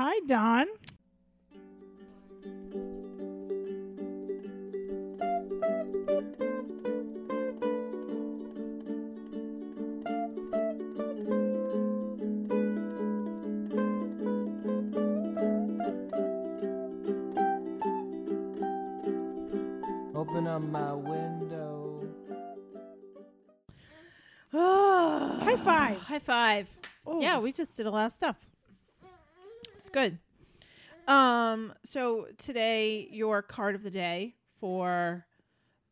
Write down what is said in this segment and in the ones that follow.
Hi, Don. Open up my window. Ah. High five. High five. Oh. Yeah, we just did a lot of stuff. Good. Um, so today your card of the day for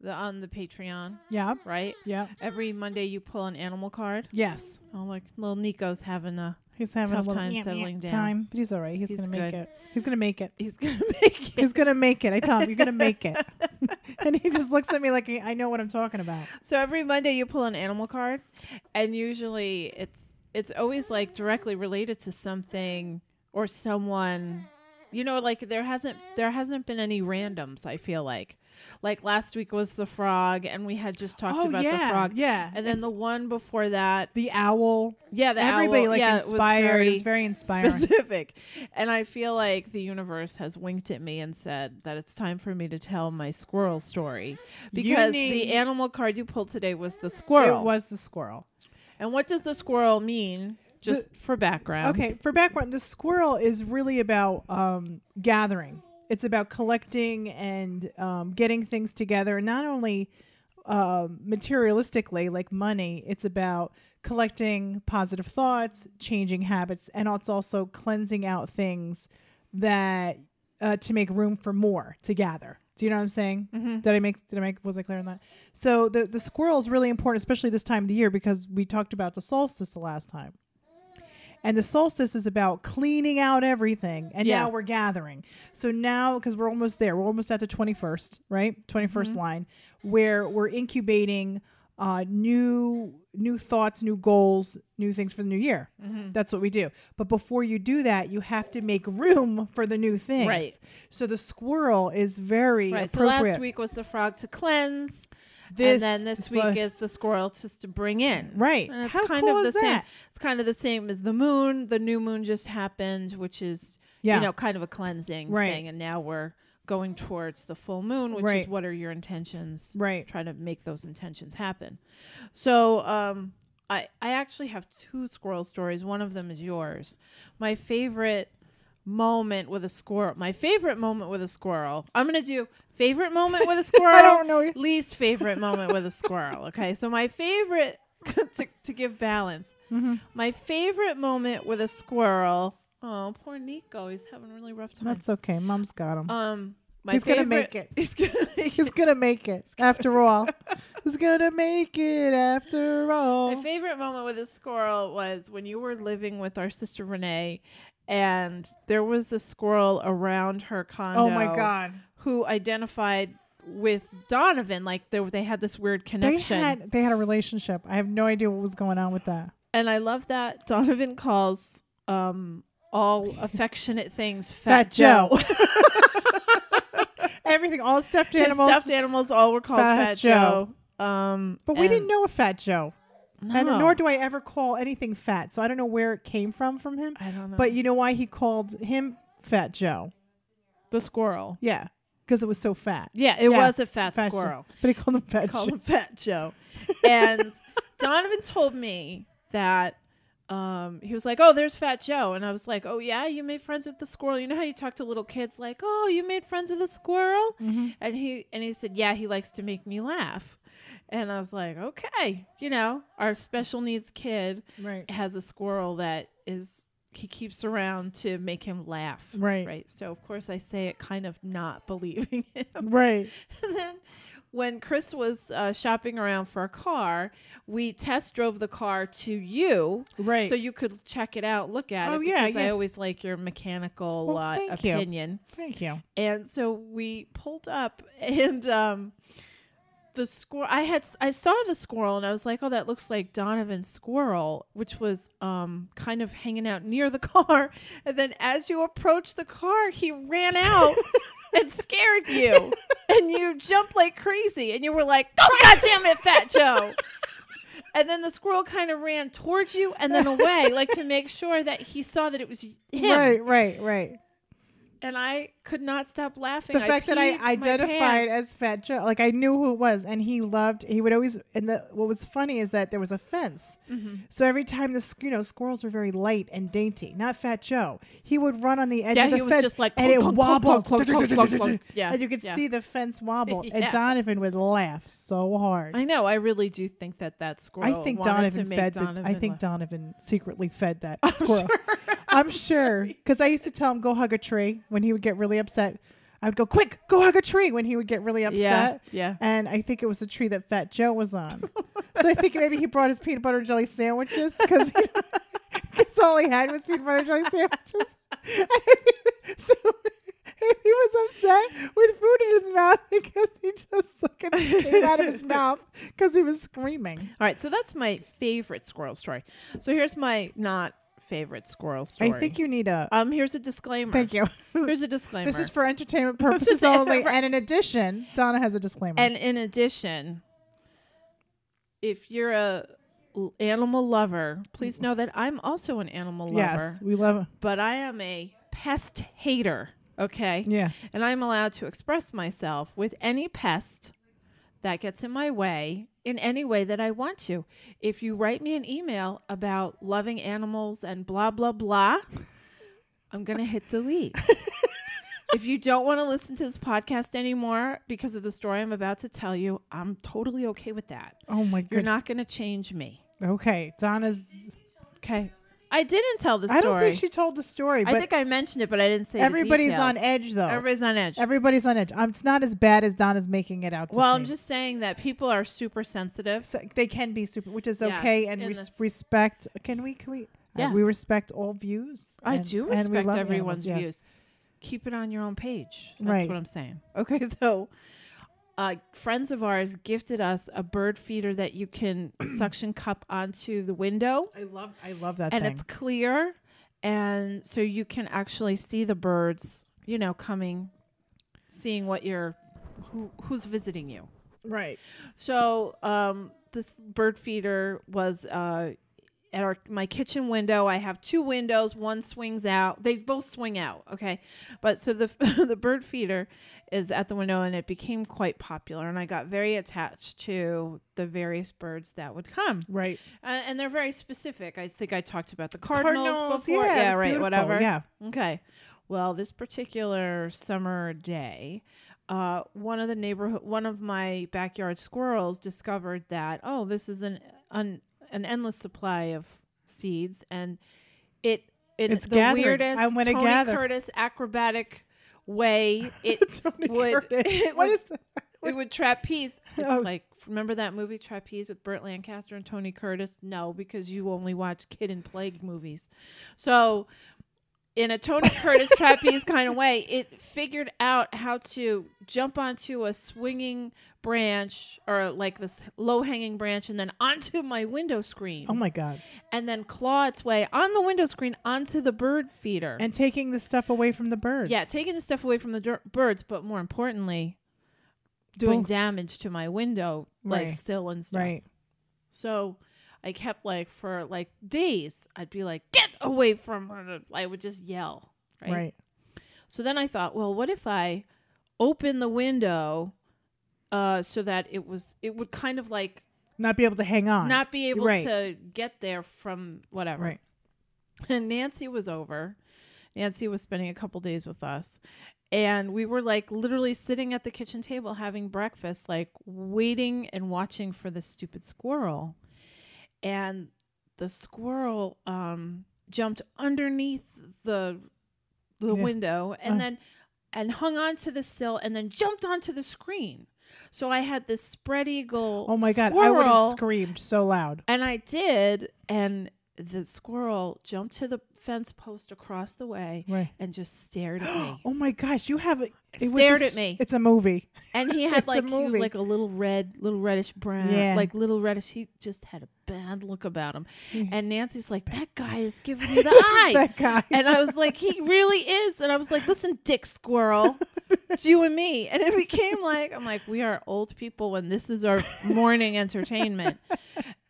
the on the Patreon, Yeah. right? Yeah. Every Monday you pull an animal card. Yes. Oh, like little Nico's having a He's having Tough a little time settling down. time, but he's all right. He's, He's gonna make good. it. He's gonna make it. he's gonna make it. He's gonna make it. I tell him, you're gonna make it. and he just looks at me like I know what I'm talking about. So every Monday you pull an animal card, and usually it's it's always like directly related to something or someone. You know, like there hasn't there hasn't been any randoms. I feel like, like last week was the frog, and we had just talked oh about yeah, the frog, yeah. and then the one before that, the owl. yeah, the Everybody owl, like yeah, inspired. It was very, very inspiring. specific, and I feel like the universe has winked at me and said that it's time for me to tell my squirrel story because need- the animal card you pulled today was the squirrel. It was the squirrel. And what does the squirrel mean? Just for background. Okay, for background, the squirrel is really about um, gathering. It's about collecting and um, getting things together. Not only um, materialistically, like money, it's about collecting positive thoughts, changing habits, and it's also cleansing out things that uh, to make room for more to gather. Do you know what I'm saying? Mm-hmm. Did I make? Did I make? Was I clear on that? So the the squirrel is really important, especially this time of the year, because we talked about the solstice the last time. And the solstice is about cleaning out everything, and Yeah. now we're gathering. So now, because we're almost there, we're almost at the twenty first, right? 21st Mm-hmm. line, where we're incubating uh, new new thoughts, new goals, new things for the new year. Mm-hmm. That's what we do. But before you do that, you have to make room for the new things. Right. So the squirrel is very Right. So last week was the frog to cleanse. This and then this is week is the squirrel just to bring in. Right. And it's How kind cool of the is same. that? It's kind of the same as the moon. The new moon just happened, which is Yeah. you know kind of a cleansing Right. thing. And now we're going towards the full moon, which Right. is what are your intentions? Right. Trying to make those intentions happen. So um I I actually have two squirrel stories. One of them is yours. My favorite moment with a squirrel. My favorite moment with a squirrel. I'm gonna do favorite moment with a squirrel. I don't know. Least favorite moment with a squirrel. Okay, so my favorite to to give balance. Mhm. My favorite moment with a squirrel. Oh, poor Nico. He's having a really rough time. That's okay. Mom's got him. um, my He's gonna make it. He's gonna make He's it. gonna make it. After all, he's gonna make it. After all, My favorite moment with a squirrel was when you were living with our sister Renee, and there was a squirrel around her condo. oh my god, Who identified with Donovan? Like they they had this weird they connection. had they had a relationship. I have no idea what was going on with that. and I love that Donovan calls um all affectionate things Fat Fat, Joe. Everything, all stuffed His animals. stuffed animals all were called Fat Fat, Joe. Joe. Um, but we didn't know a Fat Joe, and nor do I ever call anything fat. So I don't know where it came from from him. I don't know. But you know why he called him Fat Joe? the squirrel. Yeah, because it was so fat. Yeah, it Yeah, was a fat, Fat Joe. squirrel. But he called him Fat called Joe. him Fat Joe. And Donovan told me that um, he was like, "Oh, there's Fat Joe," and I was like, "Oh yeah, you made friends with the squirrel. You know how you talk to little kids like, oh, you made friends with a squirrel?" Mhm. And he and he said, "Yeah, he likes to make me laugh." And I was like, "Okay, you know, our special needs kid Right. has a squirrel that is." He keeps around to make him laugh. Right. Right. So, of course, I say it kind of not believing him. Right. And then when Chris was uh, shopping around for a car, we test drove the car to you Right. so you could check it out, look at Oh, it. yeah, because I always like your mechanical Well, uh, thank you. opinion. Thank you. And so we pulled up, and um, the squirrel. I had I saw the squirrel, and I was like, "Oh, that looks like Donovan's squirrel," which was um kind of hanging out near the car. And then as you approached the car, he ran out and scared you, and you jumped like crazy, and you were like, "Oh, God damn it, Fat Joe!" and then the squirrel kind of ran towards you and then away, like to make sure that he saw that it was him. Right, right, right. And I could not stop laughing. The fact that I identified as Fat Joe, like I knew who it was, and he loved. He would always. And the what was funny is that there was a fence, Mm-hmm. so every time the you know squirrels are very light and dainty, not Fat Joe. He would run on the edge Yeah, of the he was fence, just like and it wobbled. Yeah, and you could yeah. see the fence wobble. And Donovan would laugh so hard. I know. I really do think that that squirrel. I think Donovan fed. The, Donovan I think laugh. Donovan secretly fed that squirrel. I'm sure because I used to tell him go hug a tree when he would get really upset. I would go quick, go hug a tree when he would get really upset. Yeah, yeah. And I think it was the tree that Fat Joe was on. so I think maybe he brought his peanut butter and jelly sandwiches because all he had was peanut butter and jelly sandwiches. And so he was upset with food in his mouth because he just like it came out of his mouth because he was screaming. All right, so that's my favorite squirrel story. So here's my not favorite squirrel story. I think you need a. Um, here's a disclaimer. thank you. Here's a disclaimer. This is for entertainment purposes only. And in addition, Donna has a disclaimer. and in addition, if you're a l- animal lover, please know that I'm also an animal lover, yes, we love. Them. But I am a pest hater. Okay. Yeah. and I'm allowed to express myself with any pest that gets in my way in any way that I want to. If you write me an email about loving animals and blah, blah, blah, I'm going to hit delete. if you don't want to listen to this podcast anymore because of the story I'm about to tell you, I'm totally okay with that. Oh my god. You're not going to change me. Okay, Donna's. Okay. I didn't tell the story. I don't think she told the story, but I think I mentioned it, but I didn't say the everybody's on edge though. Everybody's on edge. Everybody's on edge. Um, it's not as bad as Donna's making it out. To Well, I'm seem. just saying that people are super sensitive. So they can be super, which is Yes, okay, and in res- this- respect. Can we? Can we? uh, Yes. we respect all views. I and- do and we respect love everyone's animals, yes. views. Keep it on your own page. That's Right. what I'm saying. Okay, so uh, friends of ours gifted us a bird feeder that you can suction cup onto the window, I love. I love that and thing. it's clear, and so you can actually see the birds. You know, coming, seeing what you're, who who's visiting you. right. So um, this bird feeder was uh, at our my kitchen window. I have two windows. One swings out. They both swing out. Okay, but so the the bird feeder is at the window, and it became quite popular. And I got very attached to the various birds that would come, Right. uh, and they're very specific. I think I talked about the cardinals, Cardinals, before. yeah, it's right. beautiful, Whatever. yeah. Okay. Well, this particular summer day, uh, one of the neighborhood, one of my backyard squirrels discovered that oh, this is an an, an endless supply of seeds, and it in It's the gathering. weirdest I'm Tony gather. Curtis acrobatic way, it would it What would, it would trapeze. It's Oh. like remember that movie Trapeze with Burt Lancaster and Tony Curtis? No, because you only watch kid and plague movies. So in a Tony Curtis trapeze kind of way, it figured out how to jump onto a swinging branch or like this low hanging branch and then onto my window screen Oh my god! and then claw its way on the window screen onto the bird feeder. And taking the stuff away from the birds. Yeah, taking the stuff away from the dir- birds, but more importantly, doing Both. damage to my window, like Right. still and stuff. Right. So I kept like for like days, I'd be like, "Get away from her!" I would just yell. Right. Right. So then I thought, well, what if I open the window, uh, so that it was it would kind of like Not be able to hang on. not be able Right. to get there from whatever. right. And Nancy was over. Nancy was spending a couple days with us. And we were like literally sitting at the kitchen table having breakfast, like waiting and watching for the stupid squirrel. And the squirrel um, jumped underneath the the Yeah. window and Uh. then and hung onto the sill and then jumped onto the screen. So I had this spread eagle. Oh my god! I would have screamed so loud. and I did, and the squirrel jumped to the fence post across the way Right. and just stared at me. Oh my gosh! You have a, it was Stared a at me. It's a movie. And he had like he was like a little red, little reddish brown, Yeah. like little reddish. He just had a bad look about him. And Nancy's like, "That guy is giving me the eye." that guy. and I was like, "He really is." And I was like, "Listen, Dick Squirrel, it's you and me. And it became like, I'm like, we are old people and this is our morning entertainment.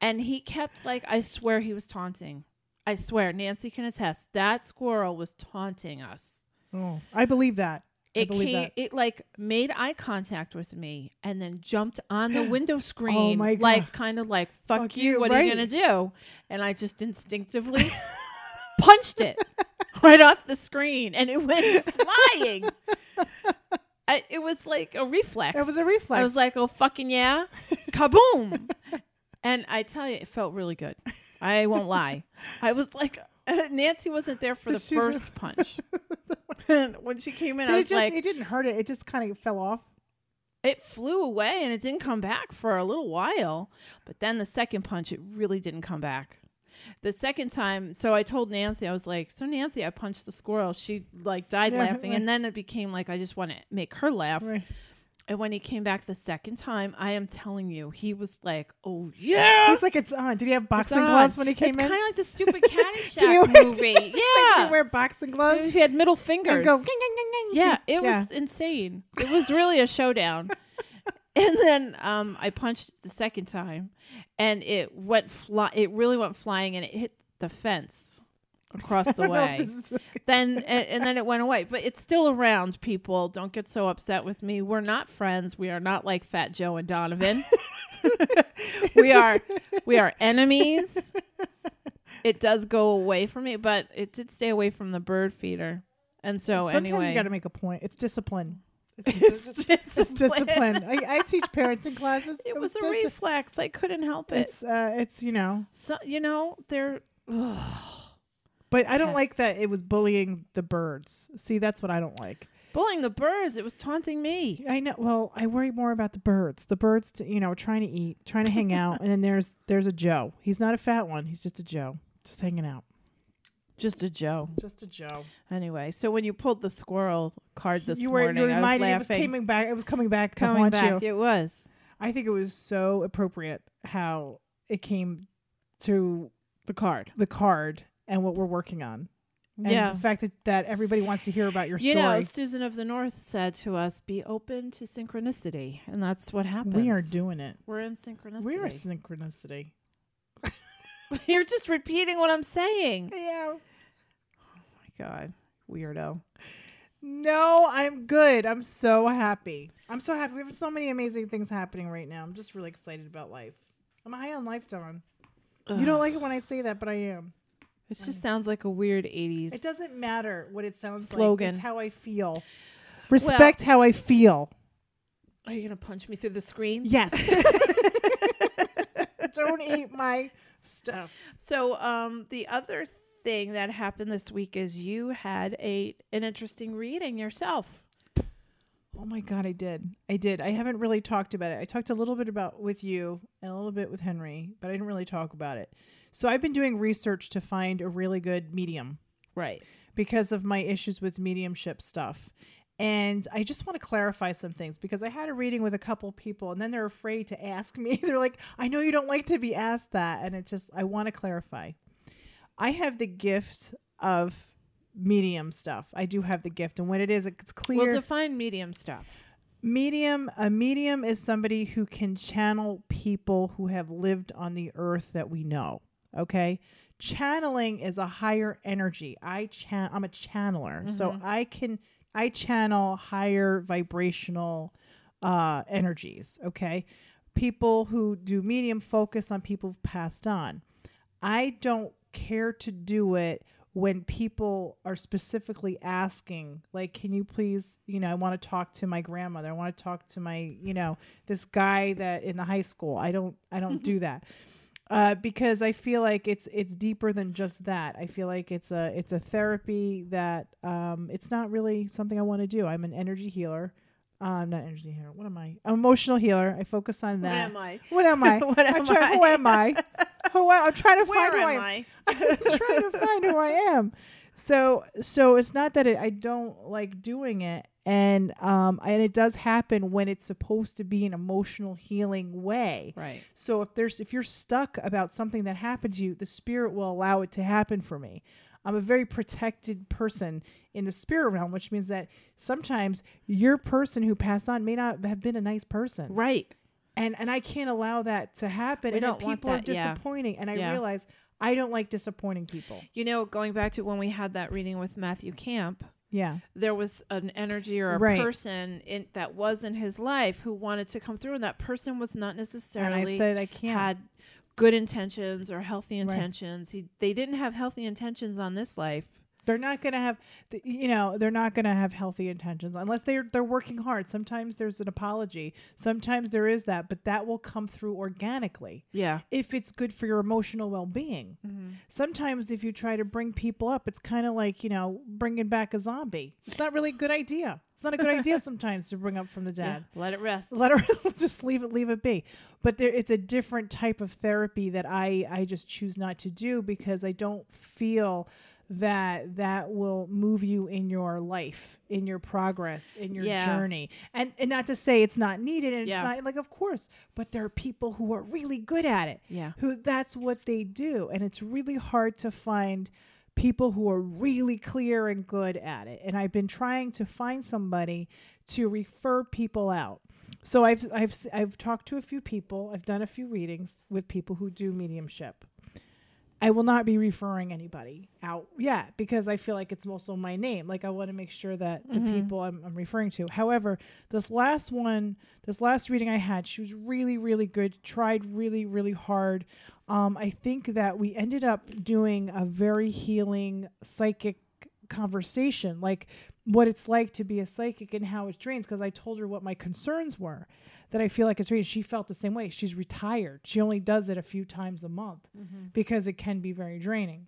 And he kept like, I swear he was taunting. I swear, Nancy can attest. That squirrel was taunting us. Oh, I believe that. I It believe came, that. it like made eye contact with me and then jumped on the window screen, Oh my God. like kind of like "fuck, Fuck you, you," what are you gonna do?" And I just instinctively punched it right off the screen, and it went flying. I, it was like a reflex. It was a reflex. I was like, "Oh fucking yeah, kaboom!" and I tell you, it felt really good. I won't lie. I was like, Nancy wasn't there for the She- first punch. and when she came in, Did I it was just, like, it didn't hurt it. It just kind of fell off. it flew away and it didn't come back for a little while. But then the second punch, it really didn't come back. The second time, so I told Nancy, I was like, "So Nancy, I punched the squirrel." She like died Yeah, laughing, right. and then it became like I just want to make her laugh. Right. And when he came back the second time, I am telling you, he was like, "Oh yeah." He's like, it's on. Did he have boxing gloves when he came it's in? kind of like the stupid Did he Caddyshack wear- movie. Did he yeah, wear boxing gloves? he had middle And fingers. go, "Ging, ging, ging, ging." Yeah, it Yeah. was insane. It was really a showdown. and then um, I punched the second time, and it went fly. It really went flying, and it hit the fence across the don't know if way. then and, and then it went away. But it's still around. People don't get so upset with me. We're not friends. We are not like Fat Joe and Donovan. we are we are enemies. It does go away from me, but it did stay away from the bird feeder. And so Sometimes anyway, you got to make a point. It's discipline. It's It's, discipline. discipline. I, I teach in classes. It was a disci- reflex. I couldn't help it. It's uh, it's you know, So you know, they're but I don't like that it was bullying the birds. See, that's what I don't like. bullying the birds. It was taunting me. I know. Well, I worry more about the birds. The birds, t- you know, trying to eat, trying to hang out, and then there's there's a Joe. He's not a fat one. He's just a Joe, just hanging out. Just a Joe. Just a Joe. Anyway, so when you pulled the squirrel card this you were morning, you I was me it was coming back. It was coming back to Coming haunt back, you. it was. I think it was so appropriate how it came to The card. the card and what we're working on. And yeah. the fact that, that everybody wants to hear about your You story. know, Susan of the North said to us, "Be open to synchronicity," and that's what happens. we are doing it. We're in synchronicity. We are in synchronicity. You're just repeating what I'm saying. Yeah. Oh my god, weirdo. No, I'm good. I'm so happy. I'm so happy. We have so many amazing things happening right now. I'm just really excited about life. I'm high on life, Dawn. You don't like it when I say that, but I am. It just sounds like a weird '80s. It doesn't matter what it sounds like. Slogan. It's how I feel. Respect how I feel. Are you gonna punch me through the screen? Yes. don't eat my stuff. So, um, the other thing that happened this week is you had a an interesting reading yourself. Oh my god, I did. I did. I haven't really talked about it. I talked a little bit about with you and a little bit with Henry, but I didn't really talk about it. So I've been doing research to find a really good medium Right. because of my issues with mediumship stuff. And I just want to clarify some things because I had a reading with a couple people and then they're afraid to ask me. they're like, I know you don't like to be asked that. And it just, I want to clarify. I have the gift of medium stuff. I do have the gift. And when it is, it's clear Well, define medium stuff. medium a medium is somebody who can channel people who have lived on the earth that we know okay channeling is a higher energy i chan i'm a channeler so Mhm. i can i channel higher vibrational uh energies okay people who do medium focus on people who've passed on i don't care to do it when people are specifically asking like can you please you know i want to talk to my grandmother i want to talk to my you know this guy that in the high school i don't i don't do that uh, because I feel like it's it's deeper than just that. I feel like it's a it's a therapy that um, it's not really something I want to do. I'm an energy healer. Uh, I'm not energy healer. What am I? I'm emotional healer. I focus on that. I? What am I? What am I'm am trying- Who am I? Who I, I'm trying to Where find who am I am. I? I'm trying to find who I am. So so it's not that it, I don't like doing it, and um and it does happen when it's supposed to be an emotional healing way. Right. So if there's if you're stuck about something that happened to you, the spirit will allow it to happen for me. I'm a very protected person in the spirit realm, which means that sometimes your person who passed on may not have been a nice person. Right. And and I can't allow that to happen. We and people are that, yeah. disappointing. And I Yeah. realize I don't like disappointing people. You know, going back to when we had that reading with Matthew Camp, Yeah. there was an energy or a Right. person in that was in his life who wanted to come through and that person was not And necessarily I said I can't. had good intentions or healthy Right. intentions. He they didn't have healthy intentions on this life. They're not going to have you know they're not going to have healthy intentions unless they're they're working hard. Sometimes there's an apology. Sometimes there is that but that will come through organically. Yeah. if it's good for your emotional well-being. Mm-hmm. sometimes if you try to bring people up it's kind of like you know bringing back a zombie. It's not really a good idea. It's not a good idea sometimes to bring up from the dead. Let it rest. let it just leave it leave it be. But there it's a different type of therapy that i i just choose not to do because i don't feel that that will move you in your life in your progress in your Yeah. journey and and not to say it's not needed and Yeah. it's not like of course but there are people who are really good at it yeah. who that's what they do and it's really hard to find people who are really clear and good at it and i've been trying to find somebody to refer people out so i've i've I've talked to a few people i've done a few readings with people who do mediumship I will not be referring anybody out yet because I feel like it's also my name. Like I want to make sure that the Mhm. people I'm, I'm referring to. However, this last one, this last reading I had, she was really, really good. Tried really, really hard. Um, I think that we ended up doing a very healing psychic conversation, like what it's like to be a psychic and how it drains. Because I told her what my concerns were, that I feel like it's draining. She felt the same way. She's retired. She only does it a few times a month Mm-hmm. because it can be very draining.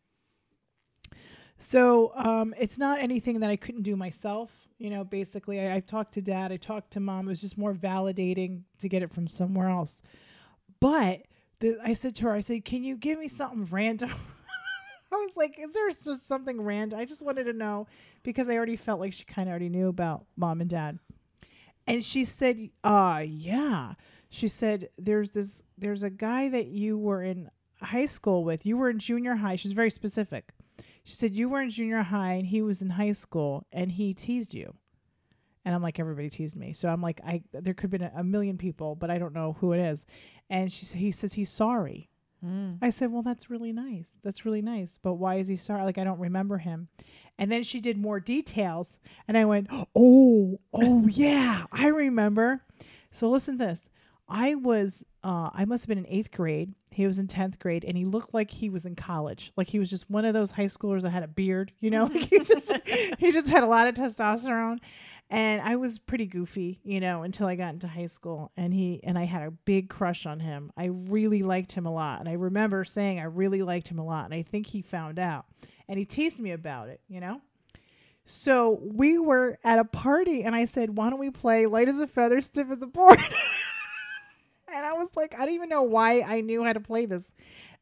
So um, it's not anything that I couldn't do myself. You know, basically, I, I talked to dad, I talked to mom. It was just more validating to get it from somewhere else. But the, I said to her, I said, "Can you give me something random?" I was like, "Is there just something random?" I just wanted to know because I already felt like she kind of already knew about mom and dad. And she said, "Uh, yeah." She said, "There's this. There's a guy that you were in high school with. You were in junior high. She's very specific. She said you were in junior high and he was in high school and he teased you. And I'm like, everybody teased me. So I'm like, I there could have been a, a million people, but I don't know who it is. And she he says he's sorry. Mm. I said, well, that's really nice. That's really nice. But why is he sorry? Like, I don't remember him. And then she did more details. And I went, oh, oh, yeah, I remember. So listen to this. I was, uh, I must have been in eighth grade. He was in 10th grade and he looked like he was in college. Like he was just one of those high schoolers that had a beard, you know, like he just, he just had a lot of testosterone. And I was pretty goofy, you know, until I got into high school. And he and I had a big crush on him. I really liked him a lot. And I remember saying I really liked him a lot. And I think he found out. And he teased me about it, you know? So we were at a party and I said, Why don't we play light as a feather, stiff as a board? and I was like, I don't even know why I knew how to play this.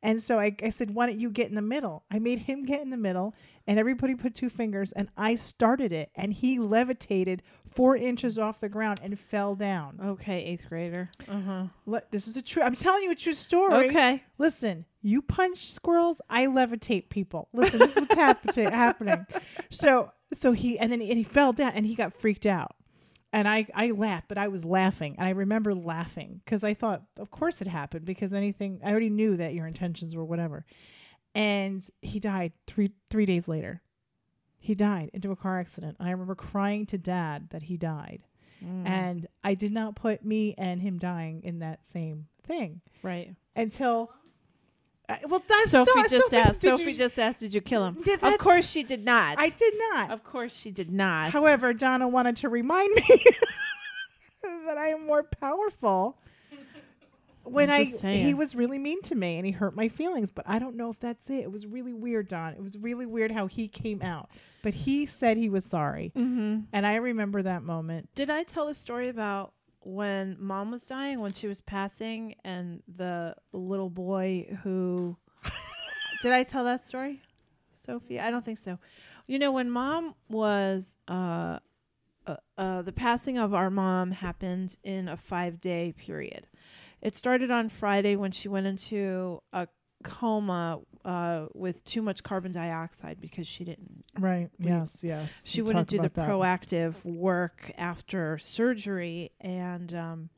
And so I, I said, Why don't you get in the middle? I made him get in the middle and everybody put two fingers and I started it and he levitated four inches off the ground and fell down. Okay, eighth grader. Uh huh. Le- this is a true I'm telling you a true story. Okay. Listen, you punch squirrels, I levitate people. Listen, this is what's happen- happening. So so he and then and he fell down and he got freaked out. And I I laughed, but I was laughing. And I remember laughing because I thought, of course it happened because anything I already knew that your intentions were whatever. And he died 3 3 days later. He died into a car accident. And I remember crying to dad that he died. Mm. And I did not put me and him dying in that same thing right. until uh, well that's Sophie not- just Sophie, asked. Sophie you- just asked, "Did you kill him?" Yeah, of course she did not. I did not. Of course she did not. However, Donna wanted to remind me that I am more powerful. When I saying. he was really mean to me and he hurt my feelings, but I don't know if that's it. It was really weird, Don. It was really weird how he came out. But he said he was sorry. Mm-hmm. And I remember that moment. Did I tell the story about when mom was dying, when she was passing, and the little boy who. Did I tell that story, Sophie? I don't think so. You know, when mom was. Uh, uh, uh, the passing of our mom happened in a five day period. It started on Friday when she went into a coma uh, with too much carbon dioxide because she didn't Right. We- yes. Yes. she We wouldn't do the that. proactive work after surgery and um,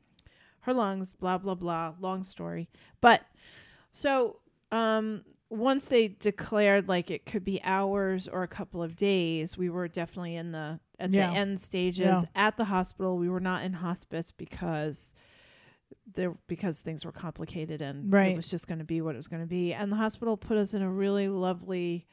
her lungs blah blah blah long story but so um, once they declared like it could be hours or a couple of days we were definitely in the at Yeah. the end stages Yeah. at the hospital we were not in hospice because there because things were complicated and Right. it was just going to be what it was going to be and the hospital put us in a really lovely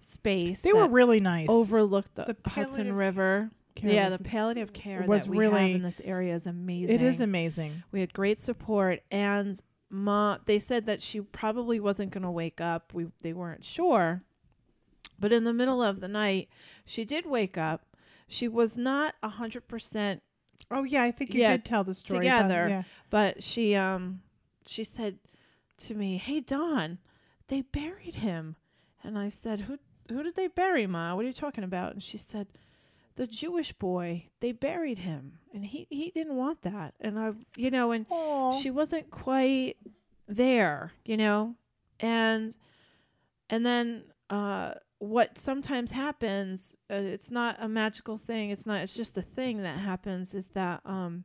space They were really nice. overlooked the, The Hudson River. yeah, the palliative care was that we really- have in this area is amazing. It is amazing. we had great support, and ma, they said that she probably wasn't going to wake up. We they weren't sure, but in the middle of the night, she did wake up. She was not a hundred percent Oh yeah, I think you Yeah, did tell the story about- together. yeah. but she um she said to me, "Hey Don, they buried him." And I said, "Who who did they bury, Ma? What are you talking about?" And she said, "The Jewish boy. They buried him, and he he didn't want that." And I, you know, and Aw. she wasn't quite there, you know, and and then uh what sometimes happens uh, it's not a magical thing it's not it's just a thing that happens is that um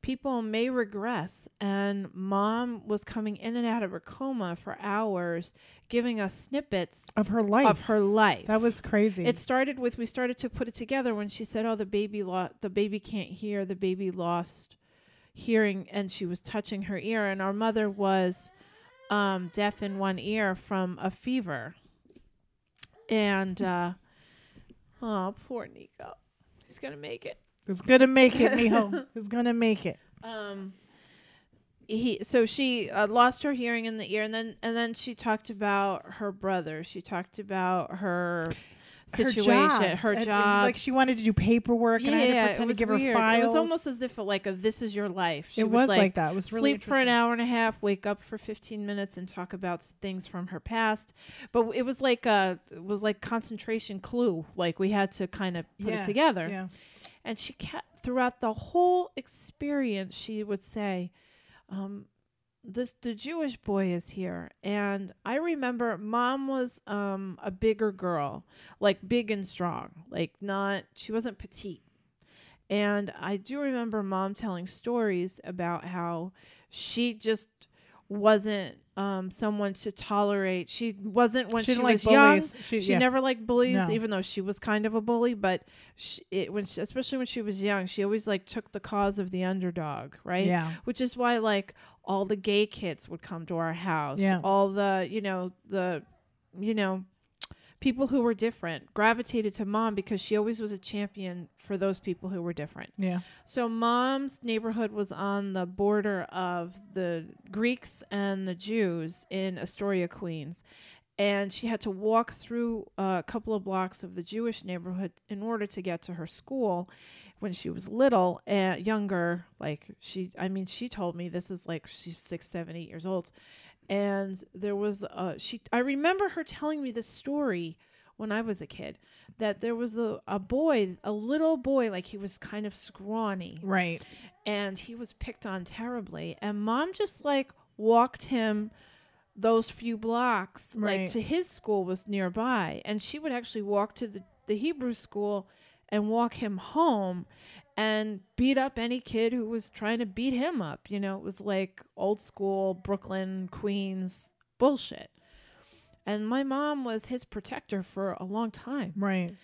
people may regress and mom was coming in and out of her coma for hours giving us snippets of her life. of her life that was crazy. it started with we started to put it together when she said, "Oh, the baby lo- the baby can't hear. The baby lost hearing," and she was touching her ear, and our mother was um, deaf in one ear from a fever. And uh, oh, poor Nico, he's gonna make it. He's gonna make it, Mijo. It's gonna make it. Um, he so she uh, lost her hearing in the ear, and then and then she talked about her brother. She talked about her situation, her And- job. Like she wanted to do paperwork, and I had to pretend to give her weird. files. It was almost as if like a this is your life. She it would, was like, like, that. It was really sleep for an hour and a half, wake up for 15 minutes and talk about things from her past. But it was like a it was like concentration clue. Like we had to kind of put Yeah, it together. Yeah. And she kept throughout the whole experience she would say um this the Jewish boy is here and I remember mom was um a bigger girl like big and strong like not she wasn't petite. And I do remember mom telling stories about how she just wasn't um someone to tolerate she wasn't when she she, like was young. She, she yeah. never liked bullies, No. even though she was kind of a bully. But she, it, when she, especially when she was young, she always like took the cause of the underdog, right? Yeah. Which is why like all the gay kids would come to our house. Yeah. All the you know the you know people who were different gravitated to mom because she always was a champion for those people who were different. Yeah. So mom's neighborhood was on the border of the Greeks and the Jews in Astoria, Queens. And she had to walk through a couple of blocks of the Jewish neighborhood in order to get to her school when she was little and younger. Like she, I mean, she told me this is like she's six, seven, eight years old. And there was a, she, I remember her telling me the story when I was a kid that there was a, a boy, a little boy, like he was kind of scrawny Right. and he was picked on terribly. And mom just like walked him those few blocks, Right. like to his school was nearby. And she would actually walk to the, the Hebrew school and walk him home and beat up any kid who was trying to beat him up. You know, it was like old school Brooklyn, Queens bullshit. And my mom was his protector for a long time. Right.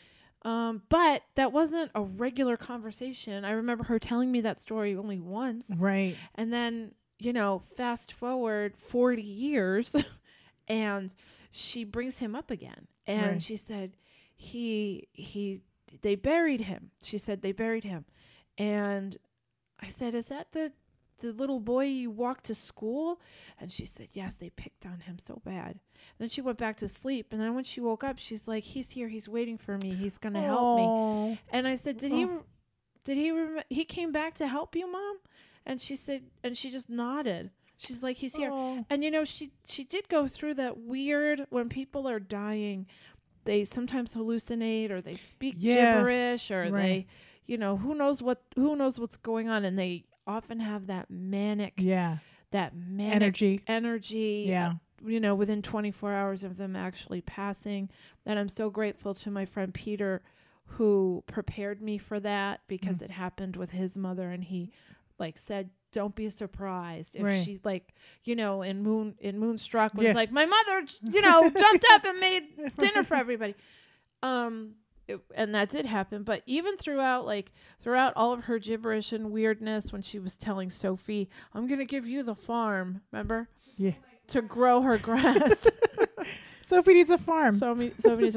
Um, but that wasn't a regular conversation. I remember her telling me that story only once. Right. And then, you know, fast forward 40 years and she brings him up again. And Right. she said, he, he, they buried him. She said, they buried him. And I said, is that the, the little boy you walked to school? And she said, yes, they picked on him so bad. then she went back to sleep. And then when she woke up, she's like, he's here. He's waiting for me. He's going to help me. And I said, "Did he? Did he? Rem- he came back to help you, mom?" And she said, and she just nodded. She's like, "He's here." Oh. And you know, she she did go through that weird when people are dying, they sometimes hallucinate or they speak Yeah. gibberish or Right. they, you know, who knows what who knows what's going on, and they often have that manic Yeah. that manic Energy. energy Yeah. you know, within 24 hours of them actually passing. And I'm so grateful to my friend Peter who prepared me for that because Mm. it happened with his mother and he like said don't be surprised if Right. she like you know in moon in moonstruck was Yeah. like my mother you know jumped up and made dinner for everybody um it, and that did happen. But even throughout like throughout all of her gibberish and weirdness when she was telling sophie i'm gonna give you the farm remember? Yeah. to grow her grass. Sophie needs a farm. so many so many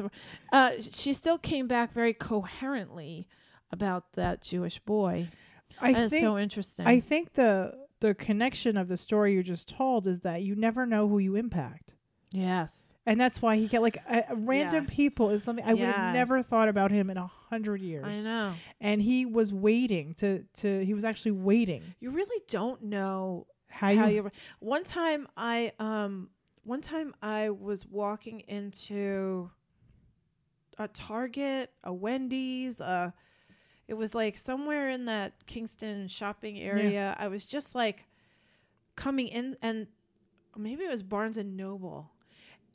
uh she still came back very coherently about that jewish boy. I and it's think so interesting. I think the the connection of the story you just told is that you never know who you impact. Yes And that's why he get like a, a random Yes. people is something I would have never thought about him in a hundred years. i know And he was waiting to to he was actually waiting. you really don't know How, how you, you one time i um one time i was walking into a target a wendy's uh it was like somewhere in that kingston shopping area i was just like coming in and maybe it was barnes and noble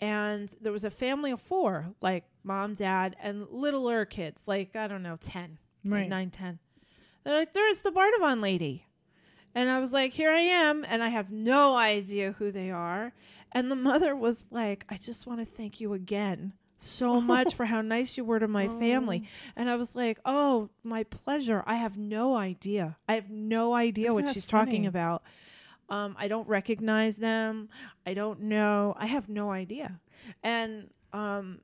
and there was a family of four like mom dad and littler kids like i don't know 10 Right. nine, ten. They're like, there's the Bardavon lady. And I was like, here I am. And I have no idea who they are. And the mother was like, I just want to thank you again so much for how nice you were to my family. Oh. And I was like, oh, my pleasure. I have no idea. I have no idea Isn't what she's talking about. Um, I don't recognize them. I don't know. I have no idea. And, um,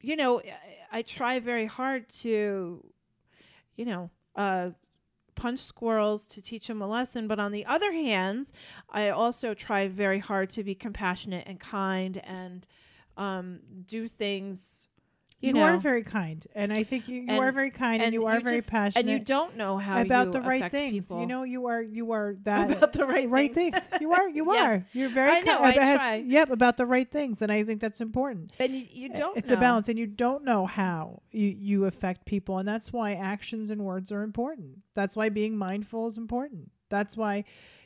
you know, I, I try very hard to, you know, uh, punch squirrels to teach them a lesson. But on the other hand, I also try very hard to be compassionate and kind and um, do things. You, you know, are very kind, and I think you, you are very kind, and, you are very just- passionate and you don't know how about you the right things. People. You know, you are you are that about the right, right things. things. You are you Yeah. are you're very I know, ki- I it has- try. Yep, about the right things, and I think that's important. and you, you Uh, don't. it's know. a balance and you don't know how you, you affect people and that's why actions and words are important that's why being mindful is important that's why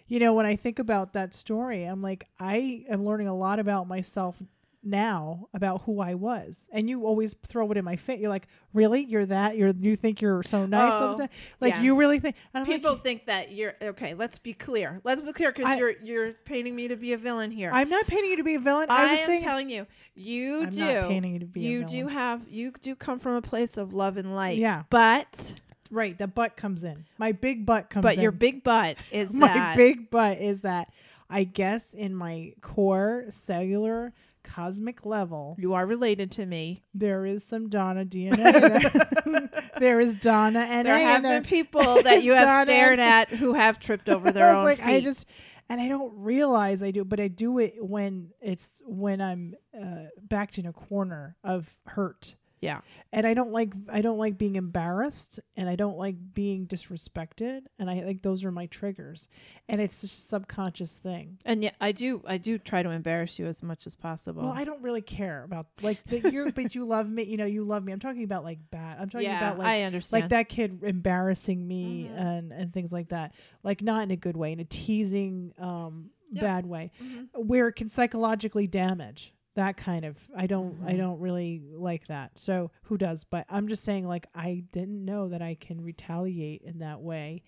you know when i think about that story i'm like i am learning a lot about myself now about who i was and you always throw it in my face you're like really you're that you're you think you're so nice Oh, like yeah. you really think I'm like, People think that you're okay. Let's be clear. Let's be clear because you're you're painting me to be a villain here. i'm not painting you to be a villain i, I, was am saying telling you, you I'm do. not painting you to be a you do have you do come from a place of love and light. Yeah. but right the butt comes in my big butt comes in. but in your big butt is my big butt is that I guess in my core cellular cosmic level you are related to me. there is some Donna DNA. there. there is Donna and There have been people that you have Donna stared at who have tripped over their I own like feet. I just and I don't realize I do, but I do it when it's when I'm uh, backed in a corner of hurt. Yeah. and I don't like I don't like being embarrassed and I don't like being disrespected and I like those are my triggers and it's just a subconscious thing. And yeah, I do I do try to embarrass you as much as possible. Well, I don't really care about like the, you're but you love me, you know, you love me. I'm talking about like bad. I'm talking yeah, about like I understand. like that kid embarrassing me Mhm. and and things like that. Like not in a good way, in a teasing um Yeah. bad way Mhm. where it can psychologically damage that kind of i don't i Mhm. don't really like that. So who does? But i'm just saying like i didn't know that i can retaliate in that way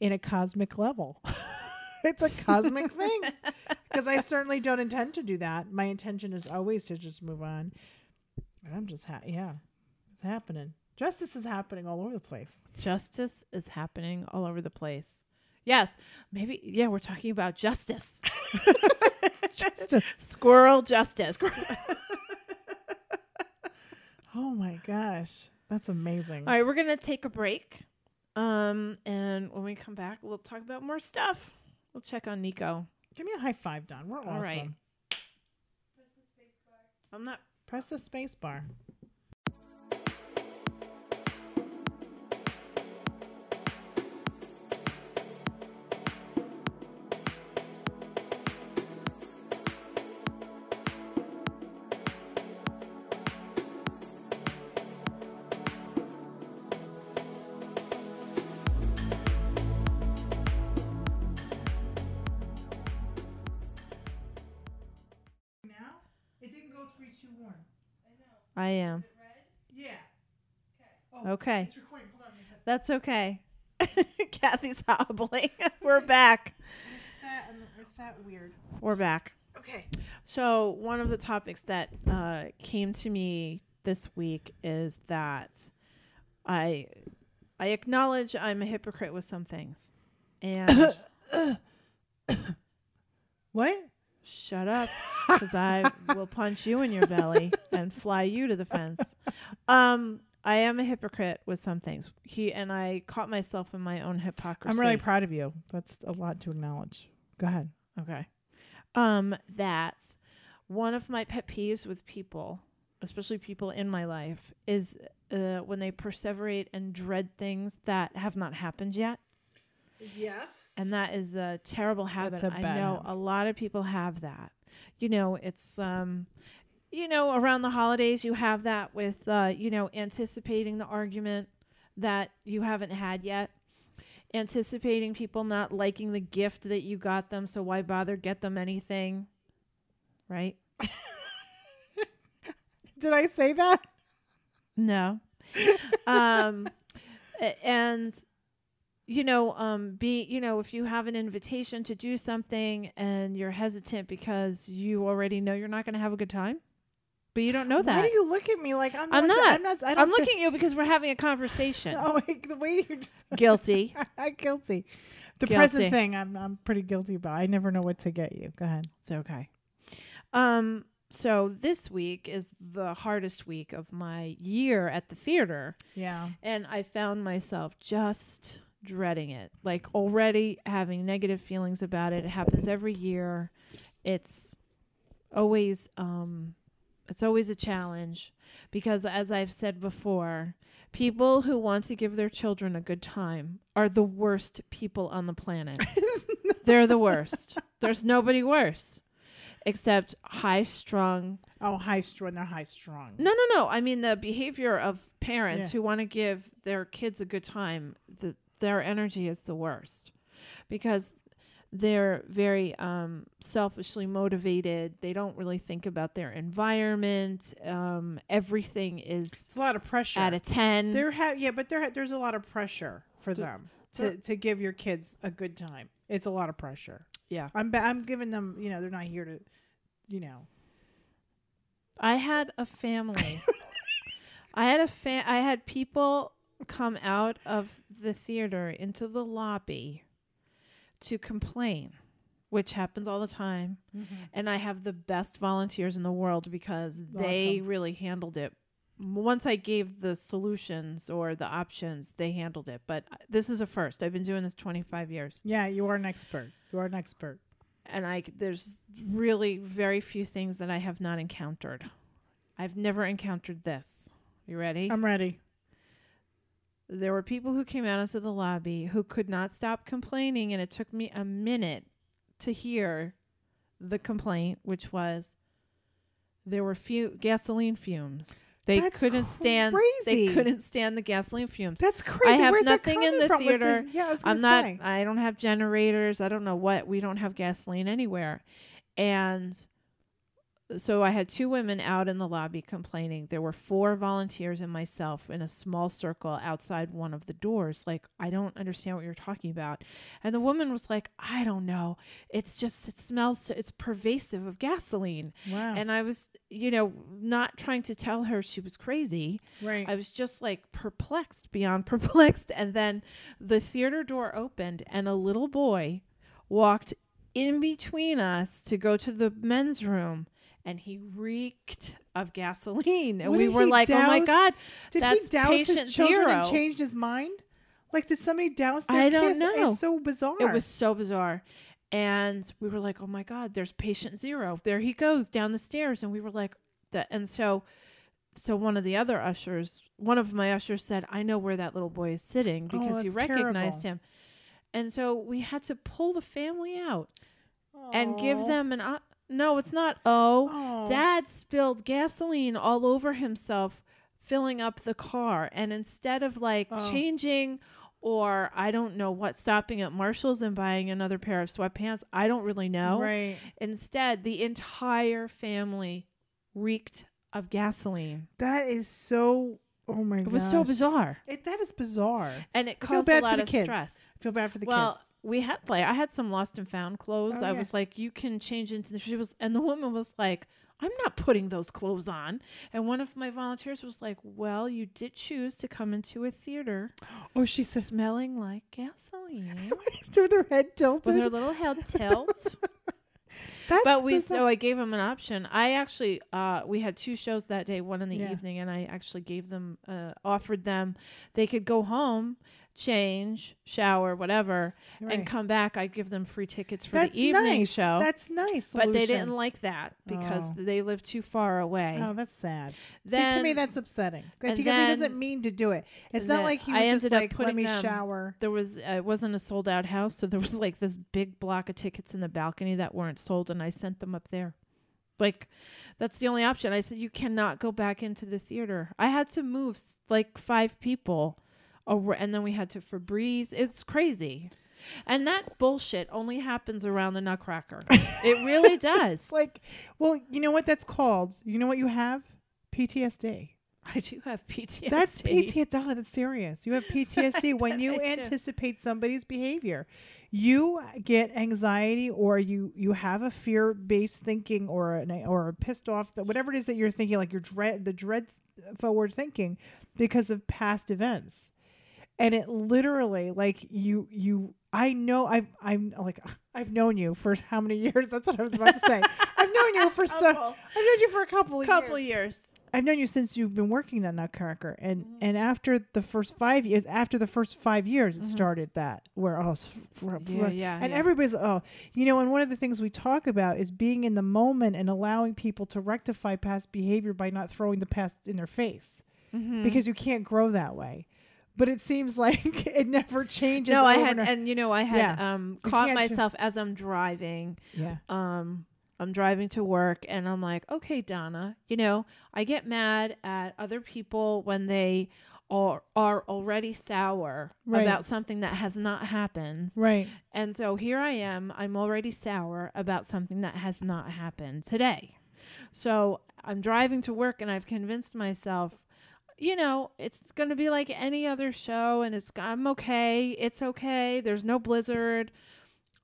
in a cosmic level. It's a cosmic thing because i certainly don't intend to do that. My intention is always to just move on. And i'm just ha- yeah it's happening. Justice is happening all over the place. Justice is happening all over the place. Yes, maybe yeah, we're talking about justice. Justice. Squirrel justice. oh my gosh that's amazing All right, we're gonna take a break. Um, and when we come back, we'll talk about more stuff. We'll check on Nico. give me a high five don we're All awesome right. I'm not press the space bar I am. Yeah. Okay. It's recording. Hold on. Is That's okay. Kathy's hobbling. We're back. Is that, is that weird? We're back. Okay. So, one of the topics that uh, came to me this week is that I I acknowledge I'm a hypocrite with some things. And What? Shut up cuz I will punch you in your belly and fly you to the fence. Um I am a hypocrite with some things. He and I caught myself in my own hypocrisy. I'm really proud of you. That's a lot to acknowledge. Go ahead. Okay. Um, that one of my pet peeves with people, especially people in my life, is uh, when they perseverate and dread things that have not happened yet. Yes. And that is a terrible habit. A I know habit. a lot of people have that. You know, it's um you know, around the holidays you have that with uh, you know, anticipating the argument that you haven't had yet. Anticipating people not liking the gift that you got them, so why bother get them anything? Right? Did I say that? No. um and you know, um be you know, if you have an invitation to do something and you're hesitant because you already know you're not going to have a good time, but you don't know that. Why do you look at me like I'm? I'm not. not. I'm not. I don't I'm say- looking at you because we're having a conversation. Oh, wait, the way you're just Guilty. I'm guilty. The Guilty. present thing, I'm I'm pretty guilty about. I never know what to get you. Go ahead. It's okay. Um so this week is the hardest week of my year at the theater. Yeah. and I found myself just dreading it. Like already having negative feelings about it. It happens every year. It's always um it's always a challenge because as I've said before, people who want to give their children a good time are the worst people on the planet. They're the worst. There's nobody worse except high strung oh, high strung. They're high strung. no, no, no. I mean the behavior of parents Yeah. who want to give their kids a good time. The, their energy is the worst because they're very um, selfishly motivated. They don't really think about their environment. Um, everything is It's a lot of pressure. at a ten. There have yeah, but there ha- there's a lot of pressure for The- them the- to to give your kids a good time. It's a lot of pressure. yeah, I'm ba- I'm giving them. You know, they're not here to, you know. I had a family. I had a fa- I had people come out of the theater into the lobby to complain, which happens all the time. Mm-hmm. And I have the best volunteers in the world because they really handled it. Once I gave the solutions or the options, they handled it. But uh, this is a first. I've been doing this 25 years. Yeah, you are an expert. You are an expert. and I there's really very few things that I have not encountered. I've never encountered this. You ready? I'm ready. There were people who came out into the lobby who could not stop complaining and it took me a minute to hear the complaint which was there were few gasoline fumes. They That's couldn't stand crazy. they couldn't stand the gasoline fumes. That's crazy. I have Where's nothing in the from? Theater. yeah, I was I'm not say. I don't have generators. I don't know what. We don't have gasoline anywhere. And so I had two women out in the lobby complaining. There were four volunteers and myself in a small circle outside one of the doors. Like, I don't understand what you're talking about. And the woman was like, I don't know. It's just, it smells, it's pervasive of gasoline. Wow. And I was, you know, not trying to tell her she was crazy. right. I was just like perplexed beyond perplexed. And then the theater door opened and a little boy walked in between us to go to the men's room and he reeked of gasoline. And What we were like, oh my? God, did that's he douse patient his children zero. and changed his mind? Like, did somebody douse their I don't kids? know. It's so bizarre. It was so bizarre. And we were like, oh my God, there's patient zero. There he goes down the stairs. And we were like, that. And so, so one of the other ushers, one of my ushers said, I know where that little boy is sitting Oh, because he recognized terrible. him. And so we had to pull the family out and give them an, no, it's not. Oh, oh, dad spilled gasoline all over himself filling up the car. And instead of like Oh. changing or I don't know what, stopping at Marshall's and buying another pair of sweatpants, I don't really know. Right. Instead, the entire family reeked of gasoline. That is so. Oh my god. It was so bizarre, It, that is bizarre. and it caused a lot of kids. stress. I feel bad for the well, kids. We had like I had some lost and found clothes. Oh, I yeah. was like, you can change into the. She was, and the woman was like, I'm not putting those clothes on. And one of my volunteers was like, Well, you did choose to come into a theater Oh, she says smelling like gasoline with her head tilted. with her little head tilt. That's but we bizarre. so I gave them an option. I actually uh we had two shows that day, one in the Yeah. evening, and I actually gave them uh offered them they could go home, change, shower, whatever, Right. and come back. I'd give them free tickets for That's the evening nice. show. That's nice. but they didn't like that because Oh. they live too far away. Oh, that's sad. Then See, to me, that's upsetting. Because he doesn't mean to do it. It's not like he I was just up like, let putting me them- shower. there was uh, it wasn't a sold out house, so there was like this big block of tickets in the balcony that weren't sold, and I sent them up there. Like, that's the only option. I said you cannot go back into the theater. I had to move like five people, and then we had to Febreze. It's crazy, and that bullshit only happens around the Nutcracker. it really does. Like, well, you know what that's called? You know what you have? PTSD. I do have PTSD. That's PTSD. Donna, that's serious. You have PTSD when you I do. anticipate somebody's behavior. You get anxiety, or you you have a fear based thinking, or an or a pissed off that whatever it is that you're thinking, like your dread, the dread forward thinking, because of past events, and it literally like you you. I know I've I'm like I've known you for how many years? That's what I was about to say. I've known you for so I've known you for a couple of couple years. years. I've known you since you've been working at Nutcracker, and Mhm. and after the first five years, after the first five years, it Mhm. started that where oh, for, for- Yeah, yeah, and yeah. everybody's oh, you know, and one of the things we talk about is being in the moment and allowing people to rectify past behavior by not throwing the past in their face Mhm. because you can't grow that way. But it seems like it never changes. no, I had, and- and you know, I had Yeah. um caught myself as I'm driving. yeah, Um, I'm driving to work, and I'm like, okay, Donna, you know, I get mad at other people when they are are already sour Right. about something that has not happened, right. and so here I am. I'm already sour about something that has not happened today. So I'm driving to work, and I've convinced myself. You know, it's going to be like any other show, and it's I'm okay. It's okay. There's no blizzard.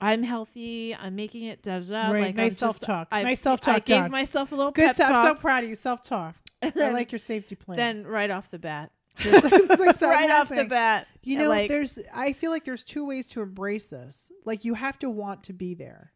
I'm healthy. I'm making it. Da, da, da. Right, Like nice I'm self-talk. Nice self-talk, I gave John. myself a little Good. pep stuff. I'm so proud of you. Self talk. I like your safety plan. then right off the bat, like- it's like right off the bat, You know, like, there's. I feel like there's two ways to embrace this. Like you have to want to be there.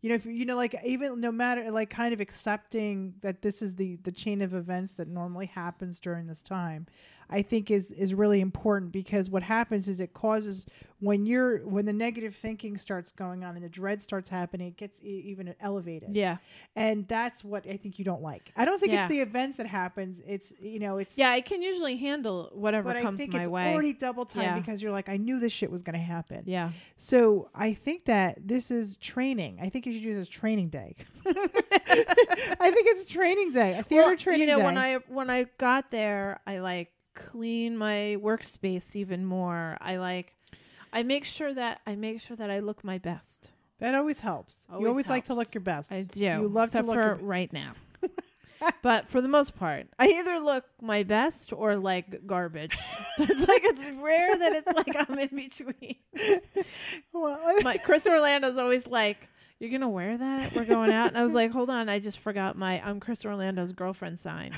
You know, if you know, like even no matter, like kind of accepting that this is the the chain of events that normally happens during this time, I think is is really important because what happens is it causes when you're when the negative thinking starts going on and the dread starts happening, it gets e- even elevated. yeah, and that's what I think you don't like. I don't think Yeah. it's the events that happens. It's you know, it's yeah. I can usually handle whatever but I comes think my it's way. already double time Yeah. because you're like, I knew this shit was going to happen. yeah, So I think that this is training. I think you should use as training day. I think it's training day, a theater well, training you know, day. when I when I got there, I like clean my workspace even more. I like, I make sure that I make sure that I look my best. that always helps. you Always always like to look your best. I do. You love except to look for your right now. but for the most part, I either look my best or like garbage. it's like it's rare that it's like I'm in between. well, My Chris Orlando's always like, "You're gonna wear that? We're going out." And I was like, "Hold on, I just forgot my I'm Chris Orlando's girlfriend sign."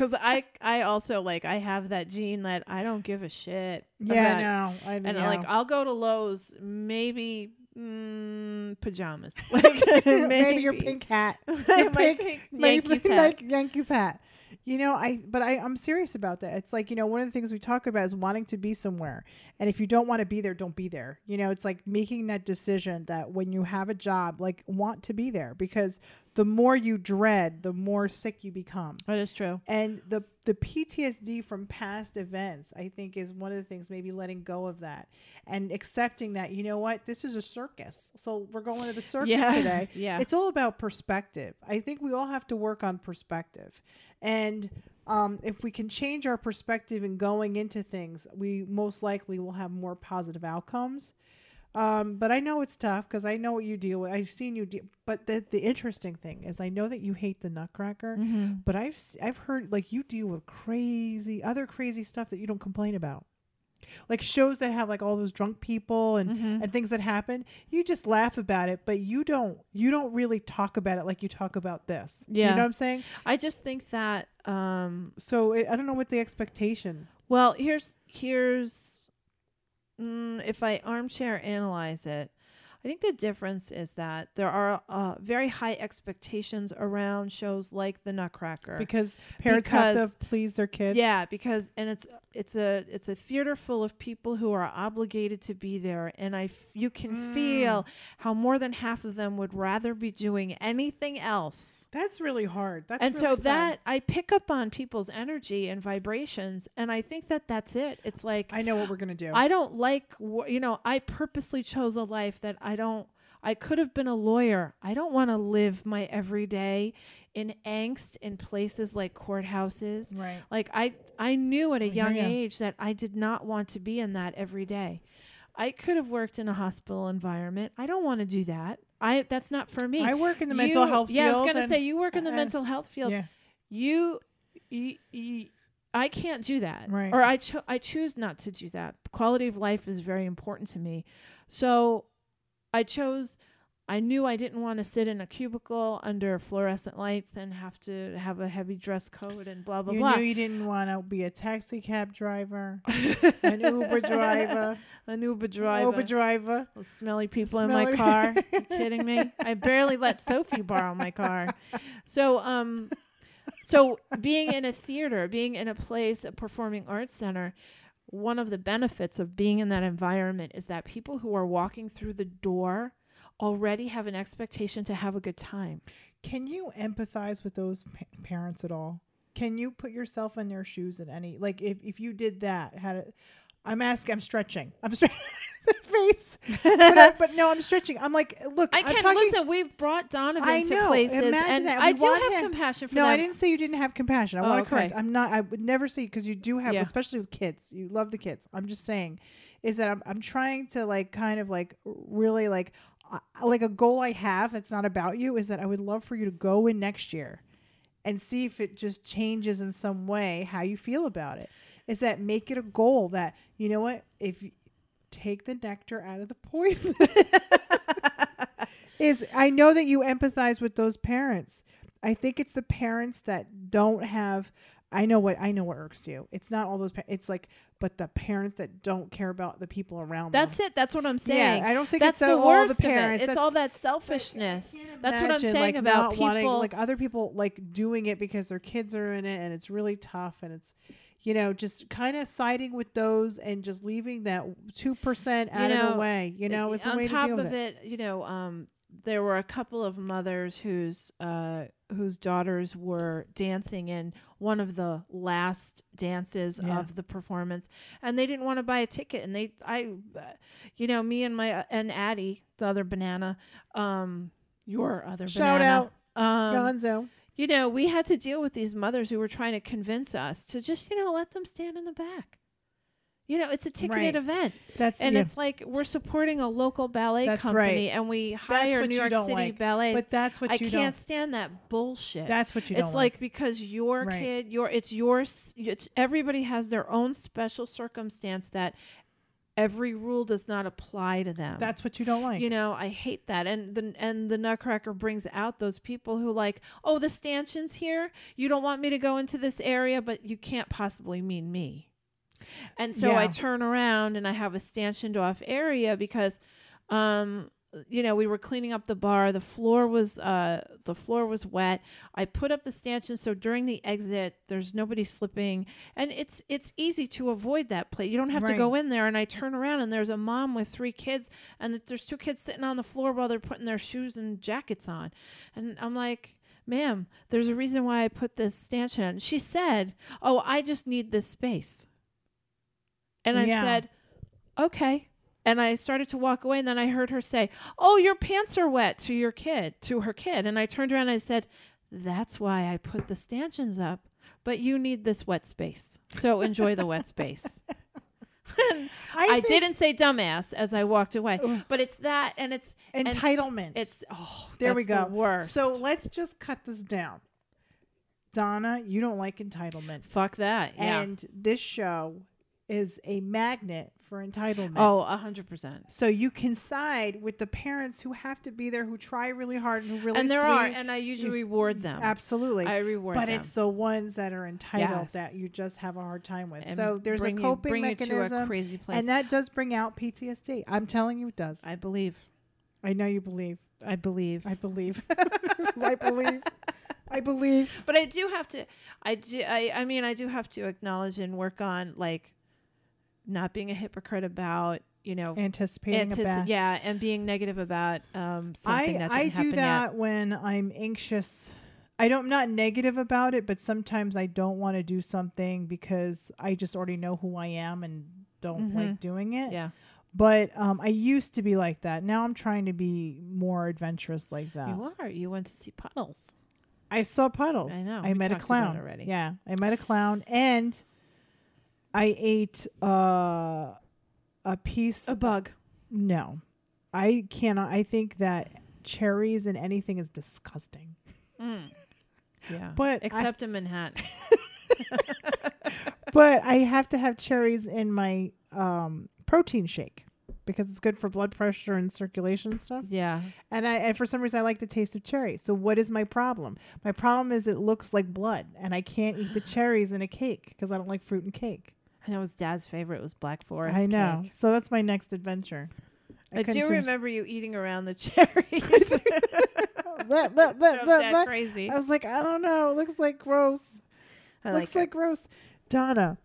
Cause I I also like I have that gene that I don't give a shit. yeah, about- no, I know. and yeah. like I'll go to Lowe's, maybe mm, pajamas, like maybe, your pink hat, your my pink, pink maybe Yankees hat. like Yankees hat. You know, I but I I'm serious about that. It's like you know one of the things we talk about is wanting to be somewhere, and if you don't want to be there, don't be there. You know, it's like making that decision that when you have a job, like want to be there because the more you dread, the more sick you become. That is true. And the the PTSD from past events, I think, is one of the things. Maybe letting go of that and accepting that you know what, this is a circus. So we're going to the circus yeah, today. yeah. It's all about perspective. I think we all have to work on perspective. And um, if we can change our perspective in going into things, we most likely will have more positive outcomes. Um, but I know it's tough because I know what you deal with. I've seen you deal. But the the interesting thing is, I know that you hate the Nutcracker, Mm-hmm. but I've I've heard like you deal with crazy other crazy stuff that you don't complain about, like shows that have like all those drunk people and Mhm. and things that happen. You just laugh about it, but you don't you don't really talk about it like you talk about this. Do you know what I'm saying? I just think that um, So it, I don't know what the expectation. Well, here's here's mm, if I armchair analyze it, I think the difference is that there are uh, very high expectations around shows like The Nutcracker. Because parents have to please their kids. yeah, because and it's it's a it's a theater full of people who are obligated to be there, and I f- you can Mm. feel how more than half of them would rather be doing anything else. That's really hard. That's and so really sad. that I pick up on people's energy and vibrations, and I think that that's it. It's like I know what we're gonna do. I don't like, wh- you know, I purposely chose a life that I don't, I could have been a lawyer. I don't want to live my everyday in angst in places like courthouses. right. Like I, I knew at a I young age that I did not want to be in that every day. I could have worked in a hospital environment. I don't want to do that. I, that's not for me. I work in the mental You- health Yeah, I was gonna say you work in the uh, mental health field Yeah. you, you, you I can't do that. Right. Or I cho- I choose not to do that. Quality of life is very important to me. So I chose I knew I didn't want to sit in a cubicle under fluorescent lights and have to have a heavy dress code and blah blah You blah. You knew you didn't want to be a taxi cab driver, an Uber driver, An Uber driver. Uber driver. Those smelly people in my Smelly- car. you kidding me? I barely let Sophie borrow my car. So um so being in a theater, being in a place, a performing arts center, one of the benefits of being in that environment is that people who are walking through the door already have an expectation to have a good time. Can you empathize with those pa- parents at all? Can you put yourself in their shoes at any like if, if you did that? How to? I'm asking. I'm stretching. I'm stretching the face, but, I, but no, I'm stretching. I'm like, look, I can't listen. We've brought Donovan I know, to places, Imagine and that. I do have him. compassion for No, them. I didn't say you didn't have compassion. I Oh, want to correct. okay. I'm not. I would never say because you do have, Yeah. especially with kids. You love the kids. I'm just saying, is that I'm I'm trying to like kind of like really like uh, like a goal I have that's not about you is that I would love for you to go in next year and see if it just changes in some way how you feel about it. Is that make it a goal that you know what if you take the nectar out of the poison is I know that you empathize with those parents. I think it's the parents that don't have. I know what I know what irks you. It's not all those. Pa- it's like, but the parents that don't care about the people around That's them. it. That's what I'm saying. Yeah, I don't think That's it's the all worst the parents. of it. It's That's- all that selfishness. That's what I'm saying like, about people. wanting, like other people like doing it because their kids are in it and it's really tough and it's you know just kind of siding with those and just leaving that 2% out of know, the way you know it's a on way top to of it. it, you know, um, there were a couple of mothers whose uh, whose daughters were dancing in one of the last dances Yeah. of the performance, and they didn't want to buy a ticket. And they, I, uh, you know, me and my and Addie, the other banana, um, your other Shout banana, out, um, Gonzo you know, we had to deal with these mothers who were trying to convince us to just, you know, let them stand in the back. You know, it's a ticketed Right. event. that's it. And yeah. it's like we're supporting a local ballet That's company right. and we hire New York City like. ballets. but that's what I you can't don't stand that bullshit. that's what you it's don't like because your Right. kid, your it's your s- it's everybody has their own special circumstance that every rule does not apply to them. that's what you don't like You know, I hate that. And the and the Nutcracker brings out those people who like, oh, the stanchion's here. You don't want me to go into this area, but you can't possibly mean me. And so I turn around and I have a stanchioned off area because, um, you know, we were cleaning up the bar. The floor was uh the floor was wet. I put up the stanchion so during the exit there's nobody slipping and it's it's easy to avoid that place. You don't have to go in there and I turn around and there's a mom with three kids and there's two kids sitting on the floor while they're putting their shoes and jackets on. And I'm like, "Ma'am, there's a reason why I put this stanchion." on." She said, "Oh, I just need this space." And I Yeah. said, "Okay." And I started to walk away, and then I heard her say, "Oh, your pants are wet." To your kid, to her kid, and I turned around and I said, "That's why I put the stanchions up, but you need this wet space, so enjoy the wet space." I, think didn't say dumbass as I walked away, but it's that, and it's and entitlement. it's oh, there we go. the worst. So let's just cut this down. Donna, you don't like entitlement. fuck that. Yeah. And this show is a magnet for entitlement. oh, a hundred percent. So you can side with the parents who have to be there, who try really hard and who really And there sweet. are, and I usually reward them. Absolutely. I reward them. but them. it's the ones that are entitled Yes. that you just have a hard time with. And so there's a you- coping you to a mechanism, crazy place. and that does bring out PTSD. I'm telling you, it does. I believe. I know you believe. I believe. I believe. I believe. I believe. but I do have to. I do. I. I mean, I do have to acknowledge and work on like not being a hypocrite about you know Anticipating antici- yeah and being negative about um something I that's I do that yet. when I'm anxious. I don't. I'm not negative about it, but sometimes I don't want to do something because I just already know who I am and don't Mhm. like doing it. Yeah, But um, I used to be like that. Now I'm trying to be more adventurous like that. you are. You went to see puddles. I saw puddles. I know, I met a talked about it clown already. Yeah, I met a clown, and I ate uh, a piece. A bug. no, I cannot. I think that cherries and anything is disgusting. Mm. Yeah, But I- except in Manhattan. but I have to have cherries in my um, protein shake because it's good for blood pressure and circulation stuff. yeah, And I and for some reason I like the taste of cherry. So what is my problem? My problem is it looks like blood, and I can't eat the cherries in a cake because I don't like fruit and cake. I know his dad's favorite was Black Forest. I know. cake. So that's my next adventure. I, couldn't do remember you eating around the cherries. Blah, Drove blah, Dad crazy. I was like, I don't know. It looks like gross. I looks like like gross. Donna,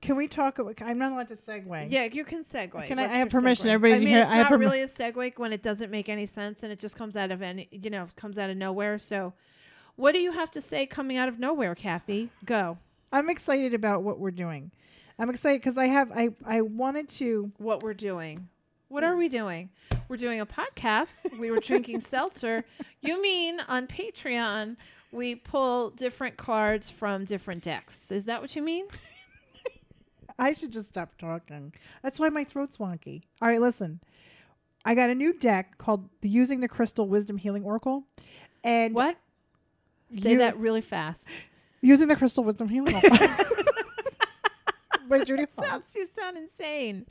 can we talk? about- I'm not allowed to segue. Yeah, you can segue. Can I- I have permission. segue? Everybody I mean, here- it's I have not perm- really a segue when it doesn't make any sense and it just comes out of any, you know, comes out of nowhere. So, what do you have to say coming out of nowhere, Kathy? Go. I'm excited about what we're doing. I'm excited because I have I I wanted to. What we're doing? What are we doing? We're doing a podcast. We were drinking seltzer. You mean on Patreon we pull different cards from different decks? Is that what you mean? I should just stop talking. That's why my throat's wonky. All right, listen. I got a new deck called the Using the Crystal Wisdom Healing Oracle, and What? Say You- that really fast. Using the Crystal Wisdom Healing Oracle by Judy sounds you sound insane.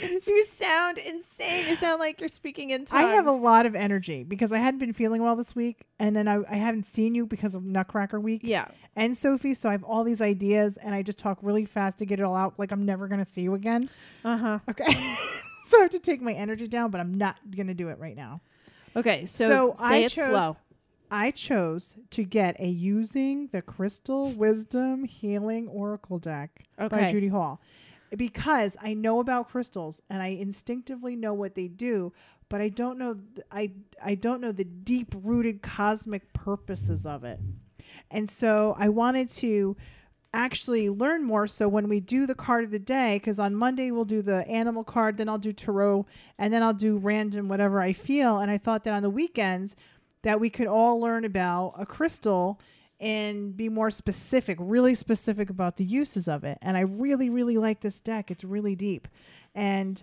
You sound insane. You sound like you're speaking in tongues. I have a lot of energy because I hadn't been feeling well this week, and then I, I haven't seen you because of Nutcracker Week Yeah. and Sophie. So I have all these ideas, and I just talk really fast to get it all out. Like I'm never gonna see you again. Uh huh. Okay, so I have to take my energy down, but I'm not gonna do it right now. Okay, so, So say I it chose- slow. I chose to get a using the Crystal Wisdom Healing Oracle deck by Judy Hall. Because I know about crystals and I instinctively know what they do, but I don't know th- I I don't know the deep rooted cosmic purposes of it. And so I wanted to actually learn more. So when we do the card of the day because on monday we'll do the animal card then i'll do tarot and then i'll do random whatever i feel. And i thought that on the weekends that we could all learn about a crystal and be more specific really specific about the uses of it and i really really like this deck it's really deep and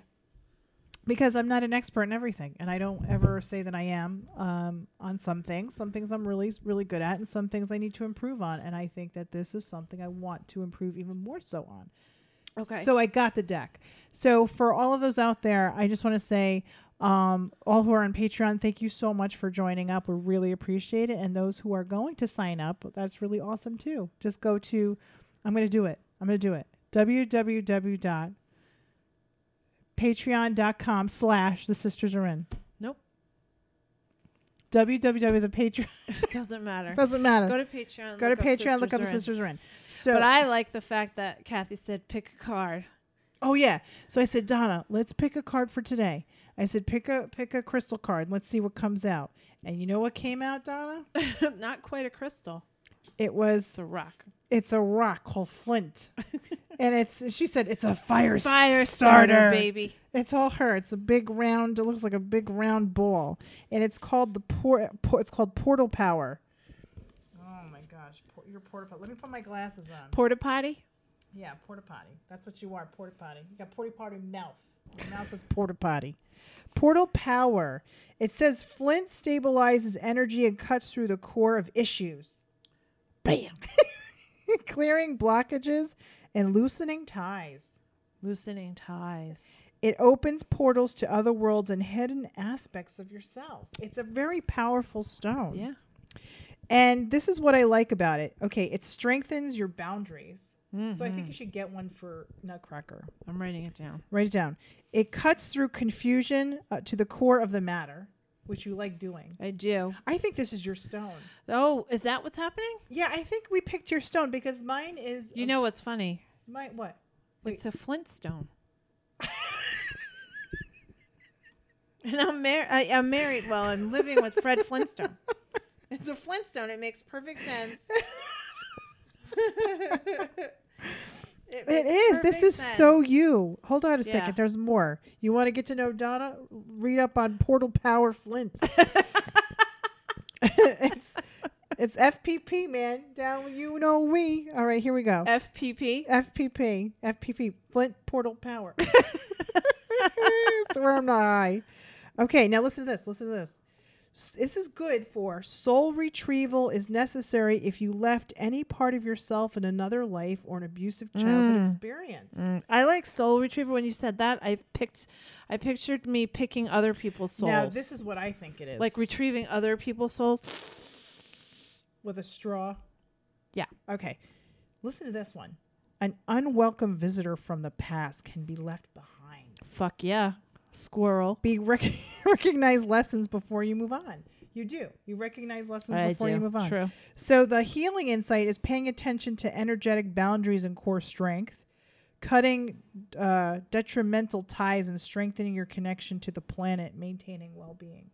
because I'm not an expert in everything, and I don't ever say that I am um, on some things. Some things I'm really, really good at, and some things I need to improve on. And I think that this is something I want to improve even more so on. Okay. So I got the deck. So for all of those out there, I just want to say, um, all who are on Patreon, thank you so much for joining up. We really appreciate it. And those who are going to sign up, that's really awesome too. Just go to, I'm going to do it. I'm going to do it. www patreon.com slash the sisters are in Nope. www the patreon It doesn't matter. doesn't matter Go to Patreon. go to patreon look up the sisters are in so But I like the fact that Kathy said pick a card. oh yeah so i said donna let's pick a card for today i said pick a pick a crystal card let's see what comes out and you know what came out donna Not quite a crystal. it was It's a rock. it's a rock called flint and it's she said it's a fire Fire starter, starter, baby. It's all her. It's a big round. It looks like a big round ball, and it's called the port. Por- it's called Portal Power. Oh my gosh, por- your portal. Let me put my glasses on. Porta potty. Yeah, porta potty. That's what you are, porta potty. You got porta potty mouth. Mouth is porta potty. Portal power. It says Flint stabilizes energy and cuts through the core of issues. Bam. Clearing blockages and loosening ties. Loosening ties. It opens portals to other worlds and hidden aspects of yourself. It's a very powerful stone. Yeah. And this is what I like about it. Okay, it strengthens your boundaries. So I think you should get one for Nutcracker. I'm writing it down. Write it down. It cuts through confusion uh, to the core of the matter, which you like doing. I do. I think this is your stone. Oh, is that what's happening? Yeah, I think we picked your stone because mine is. You know what's funny? my what? Wait. It's a Flintstone. and I'm married. I'm married. Well, I'm living with Fred Flintstone. It's a Flintstone. It makes perfect sense. It makes is. This is so you. Hold on a Yeah. second. There's more. You want to get to know Donna? Read up on Portal Power Flint. it's it's FPP, man. Down you know we. All right, here we go. FPP. FPP. FPP. Flint Portal Power. Swear I'm not high. Okay, now listen to this. Listen to this. This is good for soul retrieval is necessary if you left any part of yourself in another life or an abusive childhood Mm. experience. Mm, I like soul retrieval. When you said that, I picked. I pictured me picking other people's souls. Now, this is what I think it is. like retrieving other people's souls. with a straw. Yeah. Okay. Listen to this one. An unwelcome visitor from the past can be left behind. Fuck yeah, squirrel. Be rec- recognize lessons before you move on. You do. You recognize lessons I before do. you move on. True. So the healing insight is paying attention to energetic boundaries and core strength, cutting uh, detrimental ties and strengthening your connection to the planet, maintaining well-being.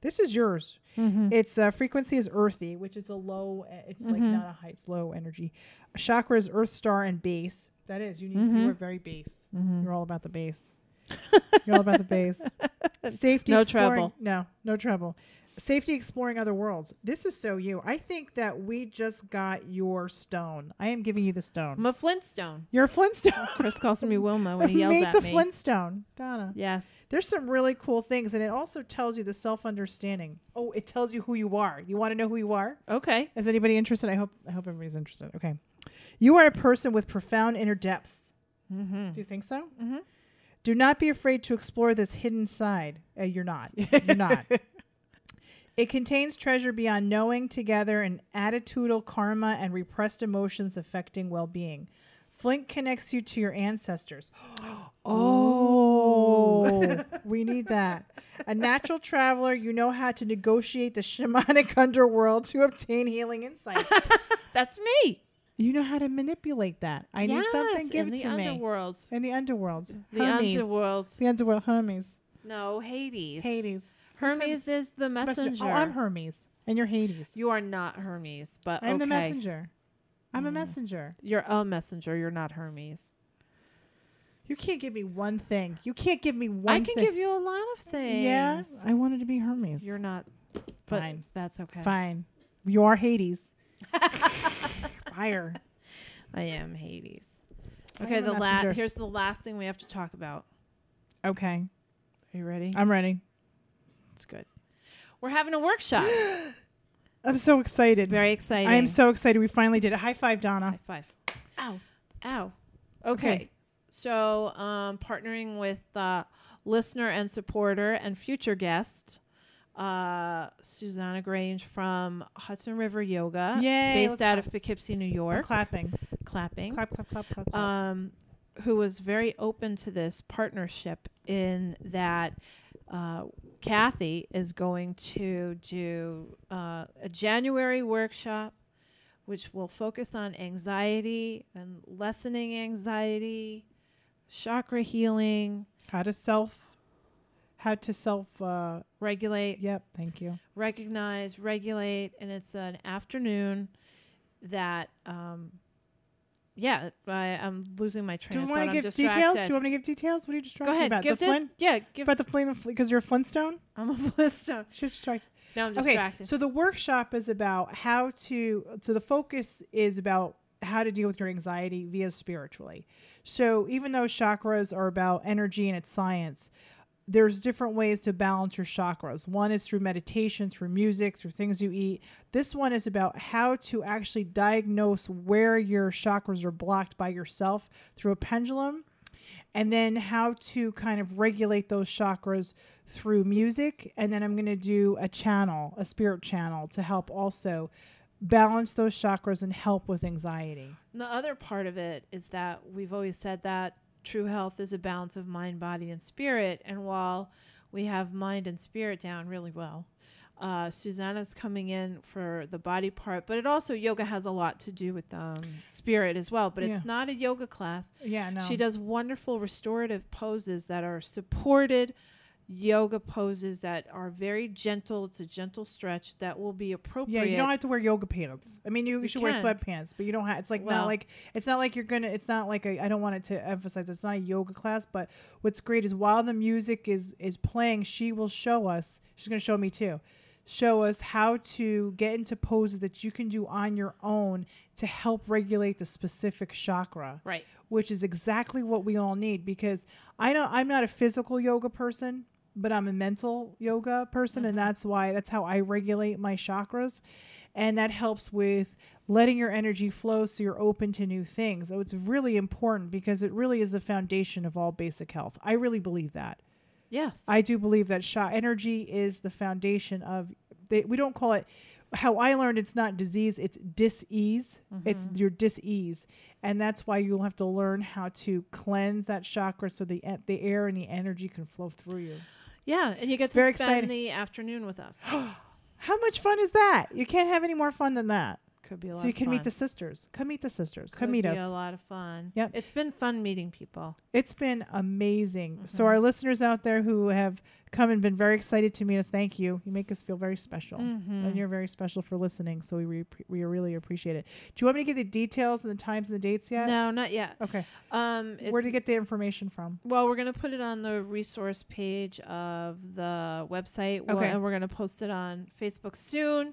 This is yours. Mm-hmm. Its uh, frequency is earthy, which is a low. uh, It's like Mhm. not a high. It's low energy. Chakra is Earth Star and base. That is you need. You Mhm. are very base. Mm-hmm. You're all about the base. You're all about the base. Safety. No trouble. No, no trouble. Safety exploring other worlds. This is so you. I think that we just got your stone. I am giving you the stone. I'm a Flintstone. You're a Flintstone. Chris calls me Wilma when he yells Made at the me. Flintstone, Donna. yes. There's some really cool things, and it also tells you the self understanding. Oh, it tells you who you are. You want to know who you are? Okay. Is anybody interested? I hope. I hope everybody's interested. Okay. You are a person with profound inner depths. Mm-hmm. Do you think so? Mm-hmm. Do not be afraid to explore this hidden side. Uh, you're not. You're not. It contains treasure beyond knowing together and attitudinal karma and repressed emotions affecting well being. Flint connects you to your ancestors. oh, we need that. A natural traveler, you know how to negotiate the shamanic underworld to obtain healing insights. That's me. You know how to manipulate that. I need something, Yes, give in it the to me. underworlds. In the underworlds. The Hermes. underworlds. The underworld Hermes. No, Hades. Hades. Hermes is the messenger. Oh, I'm Hermes. And you're Hades. You are not Hermes, but I'm the messenger. I'm a Mm. messenger. You're a messenger. You're not Hermes. You can't give me one thing. You can't give me one I can thing. give you a lot of things. Yeah, I wanted to be Hermes. You're not. Fine. That's okay. Fine. You are Hades. Fire. I am Hades. Okay, the last. Here's the last thing we have to talk about. Okay. Are you ready? I'm ready. It's good. We're having a workshop. I'm so excited. Very excited. I am so excited. We finally did it. High five, Donna. High five. Ow. Ow. Okay. Okay. So, um, partnering with uh, listener and supporter and future guest, uh, Susanna Grange from Hudson River Yoga, Yay, based out clap. of Poughkeepsie, New York. clapping. clapping. Clap, clap, clap, clap, clap. um, who was very open to this partnership in that uh, Kathy is going to do uh, a January workshop, which will focus on anxiety and lessening anxiety, chakra healing, how to self, how to self, uh, regulate, yep, thank you. recognize, regulate, and it's an afternoon that. Um, yeah, I, I'm losing my train. Do you want to give details? Do you want me to give details? What are you distracted Go ahead, about? give the. Flint? Yeah, give. About the Flint because you're a Flintstone? I'm a Flintstone. She's distracted. No, I'm distracted. Okay, distracted. so the workshop is about how to. So the focus is about how to deal with your anxiety via spiritually. So even though chakras are about energy and it's science, there's different ways to balance your chakras. One is through meditation, through music, through things you eat. This one is about how to actually diagnose where your chakras are blocked by yourself through a pendulum, and then how to kind of regulate those chakras through music. And then I'm going to do a channel, a spirit channel, to help also balance those chakras and help with anxiety. The other part of it is that we've always said that true health is a balance of mind, body, and spirit. And while we have mind and spirit down really well, uh, Susanna's coming in for the body part, but it also yoga has a lot to do with um, spirit as well. But Yeah. it's not a yoga class. Yeah, no. She does wonderful restorative poses that are supported yoga poses that are very gentle. It's a gentle stretch that will be appropriate. Yeah, you don't have to wear yoga pants. I mean, you, You should wear sweatpants, but you don't have. It's like Well- not like it's not like you're gonna. It's not like a. I don't want it to emphasize. It's not a yoga class, but what's great is while the music is is playing, she will show us. She's gonna show me too. Show us how to get into poses that you can do on your own to help regulate the specific chakra right. which is exactly what we all need because I know I'm not a physical yoga person, but I'm a mental yoga person and Mhm. that's why that's how I regulate my chakras and that helps with letting your energy flow so you're open to new things. So it's really important because it really is the foundation of all basic health. I really believe that. Yes. I do believe that sha energy is the foundation of they, we don't call it how I learned it's not disease, it's dis-ease. It's Mhm. your dis-ease. And that's why you'll have to learn how to cleanse that chakra so the the air and the energy can flow through you. Yeah, and you get It's to very spend exciting. the afternoon with us. How much fun is that? You can't have any more fun than that. Could be a lot. So you can meet the sisters. Come meet the sisters. Could Come meet be us. A lot of fun. Yep. It's been fun meeting people. It's been amazing. So Mhm. our listeners out there who have come and been very excited to meet us, thank you. You make us feel very special. Mhm. And you're very special for listening, so we re- we really appreciate it. Do you want me to give the details and the times and the dates yet? No, not yet. Okay. Um, it's, Where to get the information from? Well, we're gonna put it on the resource page of the website, We'll- Okay. and we're gonna post it on Facebook soon.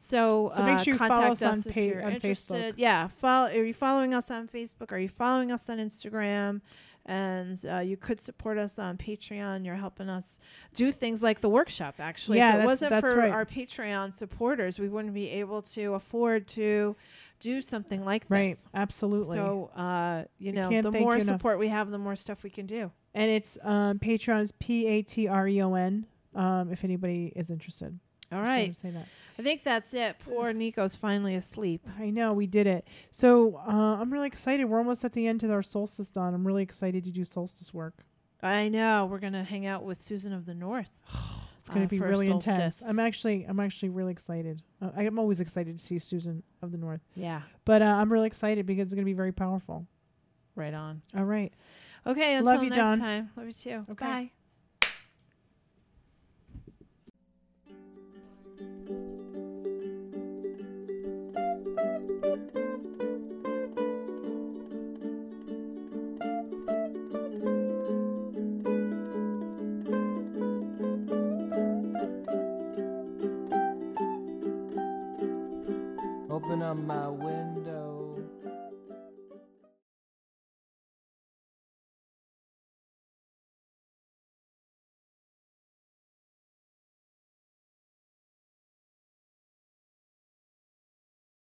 So, So make uh, sure you follow contact us on us if pa- you're on interested. Facebook. Yeah, follow. Are you following us on Facebook? Are you following us on Instagram? And uh, you could support us on Patreon. You're helping us do things like the workshop. Actually, Yeah, if it that's- wasn't that's for right. our Patreon supporters, we wouldn't be able to afford to do something like this. Right. Absolutely. So, uh, you know, the more you enough. support we have, the more stuff we can do. and it's um, Patreon is P A T R E O N. Um, if anybody is interested. All right. Say that. I think that's it. Poor Nico's finally asleep. I know we did it. So uh, I'm really excited. We're almost at the end of our solstice dawn. I'm really excited to do solstice work. I know. We're gonna hang out with Susan of the North. It's going to uh, be really intense. I'm actually I'm actually really excited. Uh, I'm always excited to see Susan of the North, Yeah. but uh, I'm really excited because it's going to be very powerful. Right on. All right. Okay. Until Love you, next Dawn. time. Love you too. Okay. Bye. Open up my window.